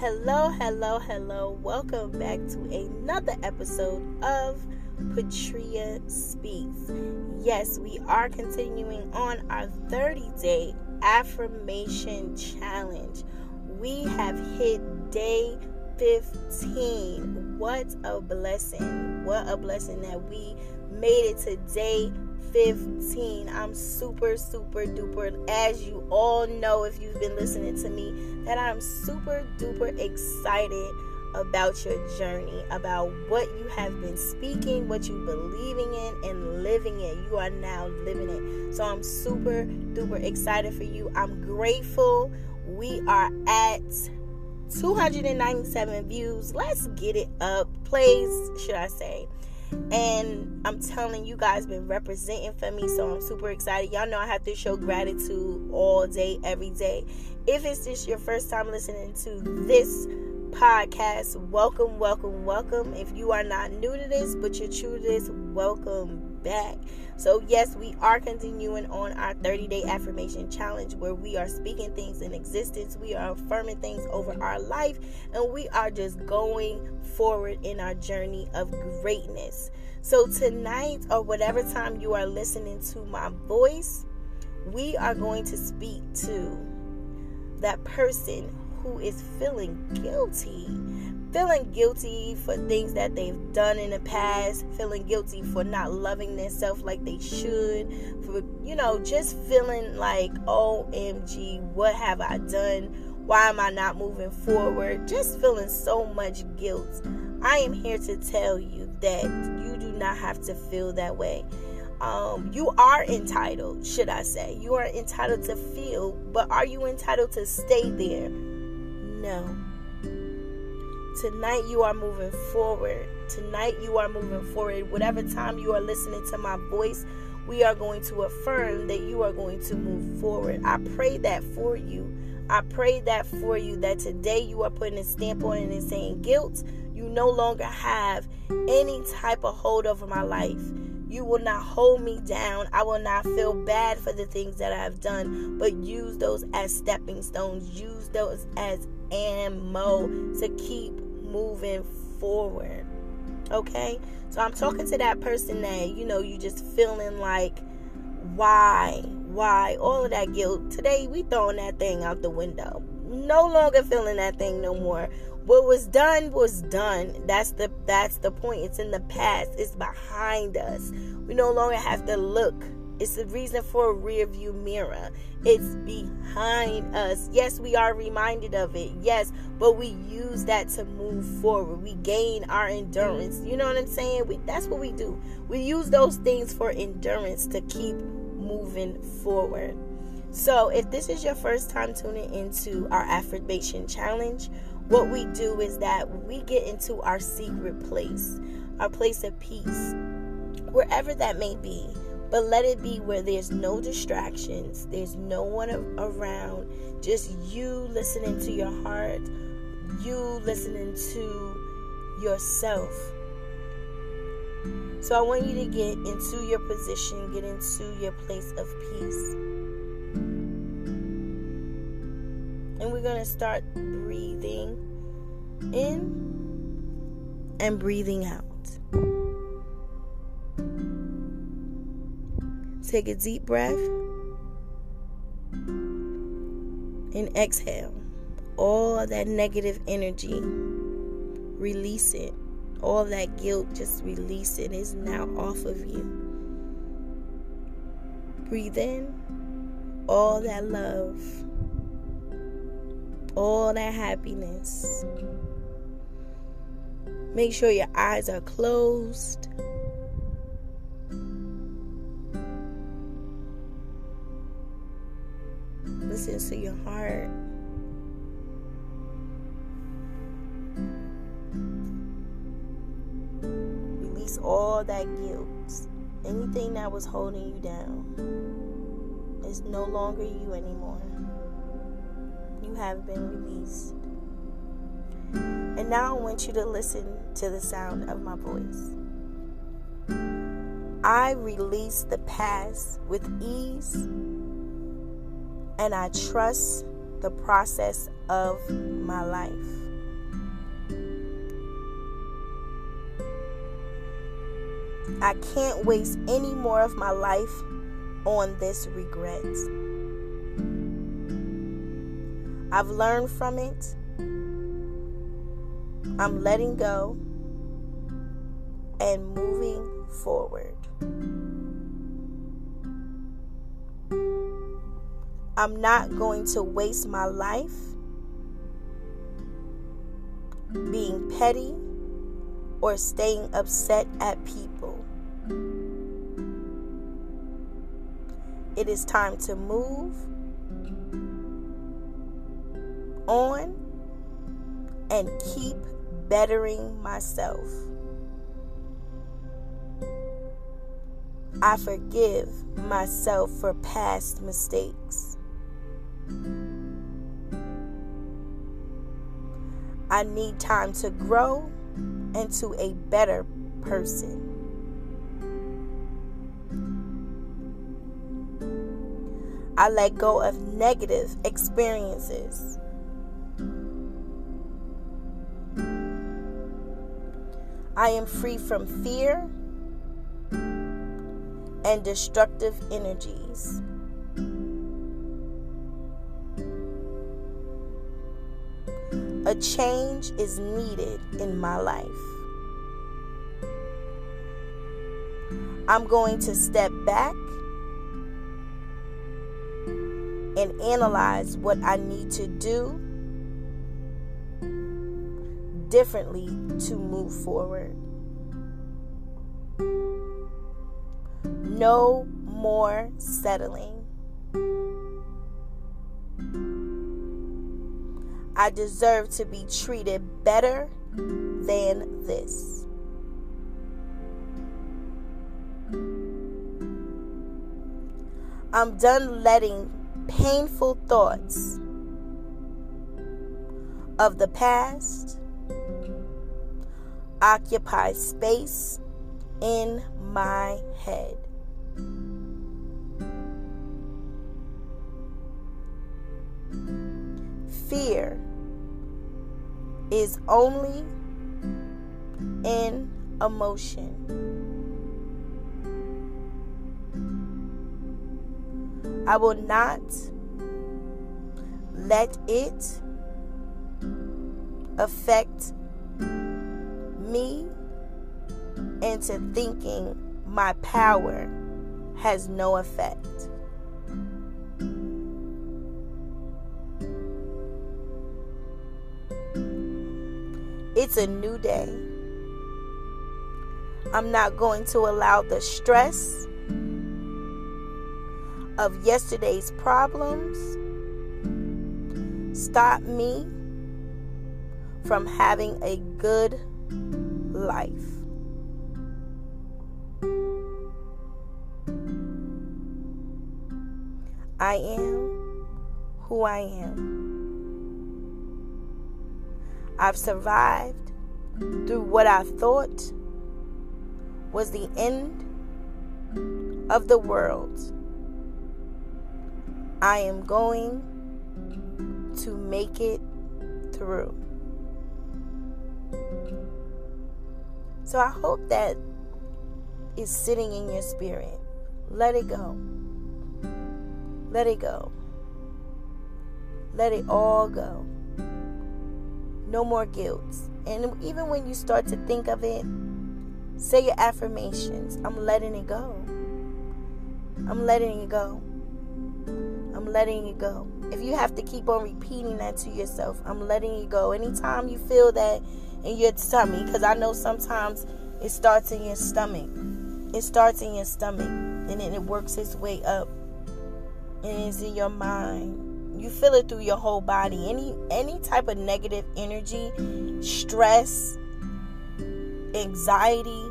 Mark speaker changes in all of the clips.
Speaker 1: Hello, hello, hello. Welcome back to another episode of Patria Speaks. Yes, we are continuing on our 30 day affirmation challenge. We have hit day 15. What a blessing! What a blessing that we made it to day 15. I'm super, super duper, as you all know if you've been listening to me, that I'm super duper excited about your journey, about what you have been speaking, what you believing in, and living it. You are now living it. So I'm super duper excited for you. I'm grateful. We are at 297 views. Let's get it up, plays, should I say. And I'm telling you guys been representing for me, so I'm super excited. Y'all know I have to show gratitude all day, every day. If it's just your first time listening to this podcast, welcome, welcome, welcome. If you are not new to this, but you're true to this, welcome back. So, yes, we are continuing on our 30 day affirmation challenge where we are speaking things in existence, we are affirming things over our life, and we are just going forward in our journey of greatness. So, tonight, or whatever time you are listening to my voice, we are going to speak to that person who is feeling guilty feeling guilty for things that they've done in the past, feeling guilty for not loving themselves like they should, for, you know, just feeling like, OMG, what have I done? Why am I not moving forward? Just feeling so much guilt. I am here to tell you that you do not have to feel that way. Um, you are entitled, should I say. You are entitled to feel, but are you entitled to stay there? No. Tonight you are moving forward. Tonight you are moving forward. Whatever time you are listening to my voice, we are going to affirm that you are going to move forward. I pray that for you. I pray that for you that today you are putting a stamp on it and saying, guilt, you no longer have any type of hold over my life. You will not hold me down. I will not feel bad for the things that I have done, but use those as stepping stones. Use those as ammo to keep moving forward. Okay? So I'm talking to that person that, you know, you just feeling like, why? Why? All of that guilt. Today we throwing that thing out the window. No longer feeling that thing no more. What was done was done. That's the that's the point. It's in the past. It's behind us. We no longer have to look it's the reason for a rear view mirror. It's behind us. Yes, we are reminded of it. Yes, but we use that to move forward. We gain our endurance. You know what I'm saying? We, that's what we do. We use those things for endurance to keep moving forward. So, if this is your first time tuning into our affirmation challenge, what we do is that we get into our secret place, our place of peace, wherever that may be. But let it be where there's no distractions, there's no one around, just you listening to your heart, you listening to yourself. So I want you to get into your position, get into your place of peace. And we're going to start breathing in and breathing out. Take a deep breath and exhale all that negative energy. Release it. All that guilt, just release it. It's now off of you. Breathe in all that love, all that happiness. Make sure your eyes are closed. Listens to your heart. Release all that guilt. Anything that was holding you down is no longer you anymore. You have been released. And now I want you to listen to the sound of my voice. I release the past with ease and I trust the process of my life. I can't waste any more of my life on this regret. I've learned from it. I'm letting go and moving forward. I'm not going to waste my life being petty or staying upset at people. It is time to move on and keep bettering myself. I forgive myself for past mistakes. I need time to grow into a better person. I let go of negative experiences. I am free from fear and destructive energies. A change is needed in my life. I'm going to step back and analyze what I need to do differently to move forward. No more settling. I deserve to be treated better than this. I'm done letting painful thoughts of the past occupy space in my head. Fear is only an emotion. I will not let it affect me into thinking my power has no effect. It's a new day. I'm not going to allow the stress of yesterday's problems stop me from having a good life. I am who I am. I've survived through what I thought was the end of the world. I am going to make it through. So I hope that is sitting in your spirit. Let it go. Let it go. Let it all go. No more guilt. And even when you start to think of it, say your affirmations. I'm letting it go. I'm letting it go. I'm letting it go. If you have to keep on repeating that to yourself, I'm letting it go. Anytime you feel that in your tummy, because I know sometimes it starts in your stomach. It starts in your stomach and then it works its way up and it's in your mind. You feel it through your whole body. Any any type of negative energy, stress, anxiety,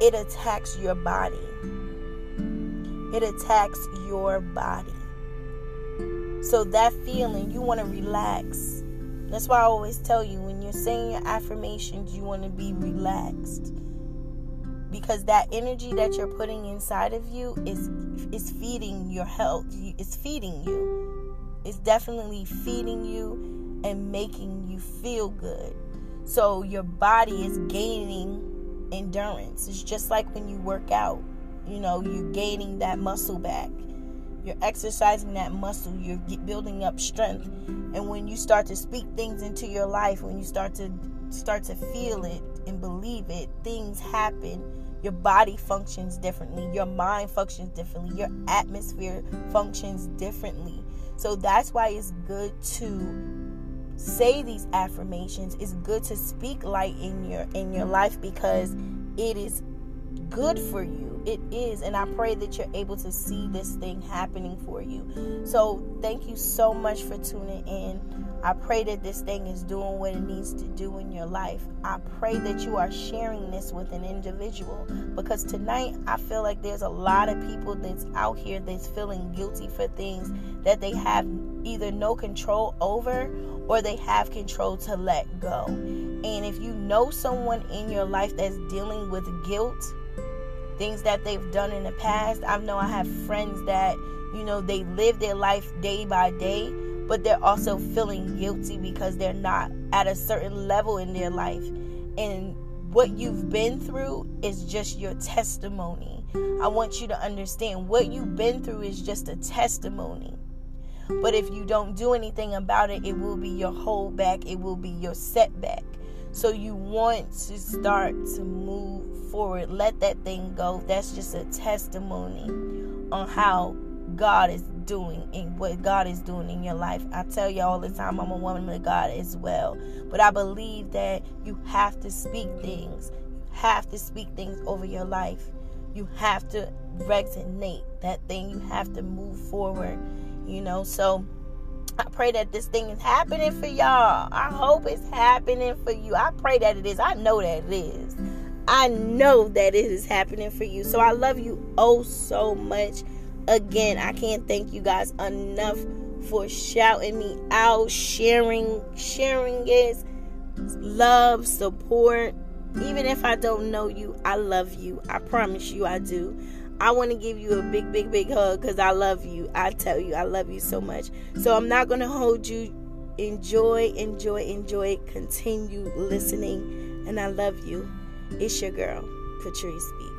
Speaker 1: it attacks your body. It attacks your body. So that feeling, you want to relax. That's why I always tell you when you're saying your affirmations, you want to be relaxed. Because that energy that you're putting inside of you is is feeding your health. It's feeding you. It's definitely feeding you and making you feel good. So your body is gaining endurance. It's just like when you work out, you know, you're gaining that muscle back. You're exercising that muscle, you're building up strength. And when you start to speak things into your life, when you start to start to feel it and believe it, things happen. Your body functions differently, your mind functions differently, your atmosphere functions differently. So that's why it's good to say these affirmations. It's good to speak light in your in your life because it is good for you. It is. And I pray that you're able to see this thing happening for you. So thank you so much for tuning in. I pray that this thing is doing what it needs to do in your life. I pray that you are sharing this with an individual because tonight I feel like there's a lot of people that's out here that's feeling guilty for things that they have either no control over or they have control to let go. And if you know someone in your life that's dealing with guilt, things that they've done in the past, I know I have friends that, you know, they live their life day by day, but they're also feeling guilty because they're not at a certain level in their life. And what you've been through is just your testimony. I want you to understand what you've been through is just a testimony. But if you don't do anything about it, it will be your holdback, it will be your setback. So you want to start to move forward. Let that thing go. That's just a testimony on how God is doing and what God is doing in your life. I tell you all the time, I'm a woman of God as well. But I believe that you have to speak things. You have to speak things over your life. You have to resonate that thing. You have to move forward you know. So I pray that this thing is happening for y'all. I hope it's happening for you. I pray that it is. I know that it is. I know that it is happening for you. So I love you oh so much. Again, I can't thank you guys enough for shouting me out, sharing, sharing is love, support. Even if I don't know you, I love you. I promise you I do. I want to give you a big, big, big hug because I love you. I tell you, I love you so much. So I'm not going to hold you. Enjoy, enjoy, enjoy. Continue listening. And I love you. It's your girl, Patrice Speaks.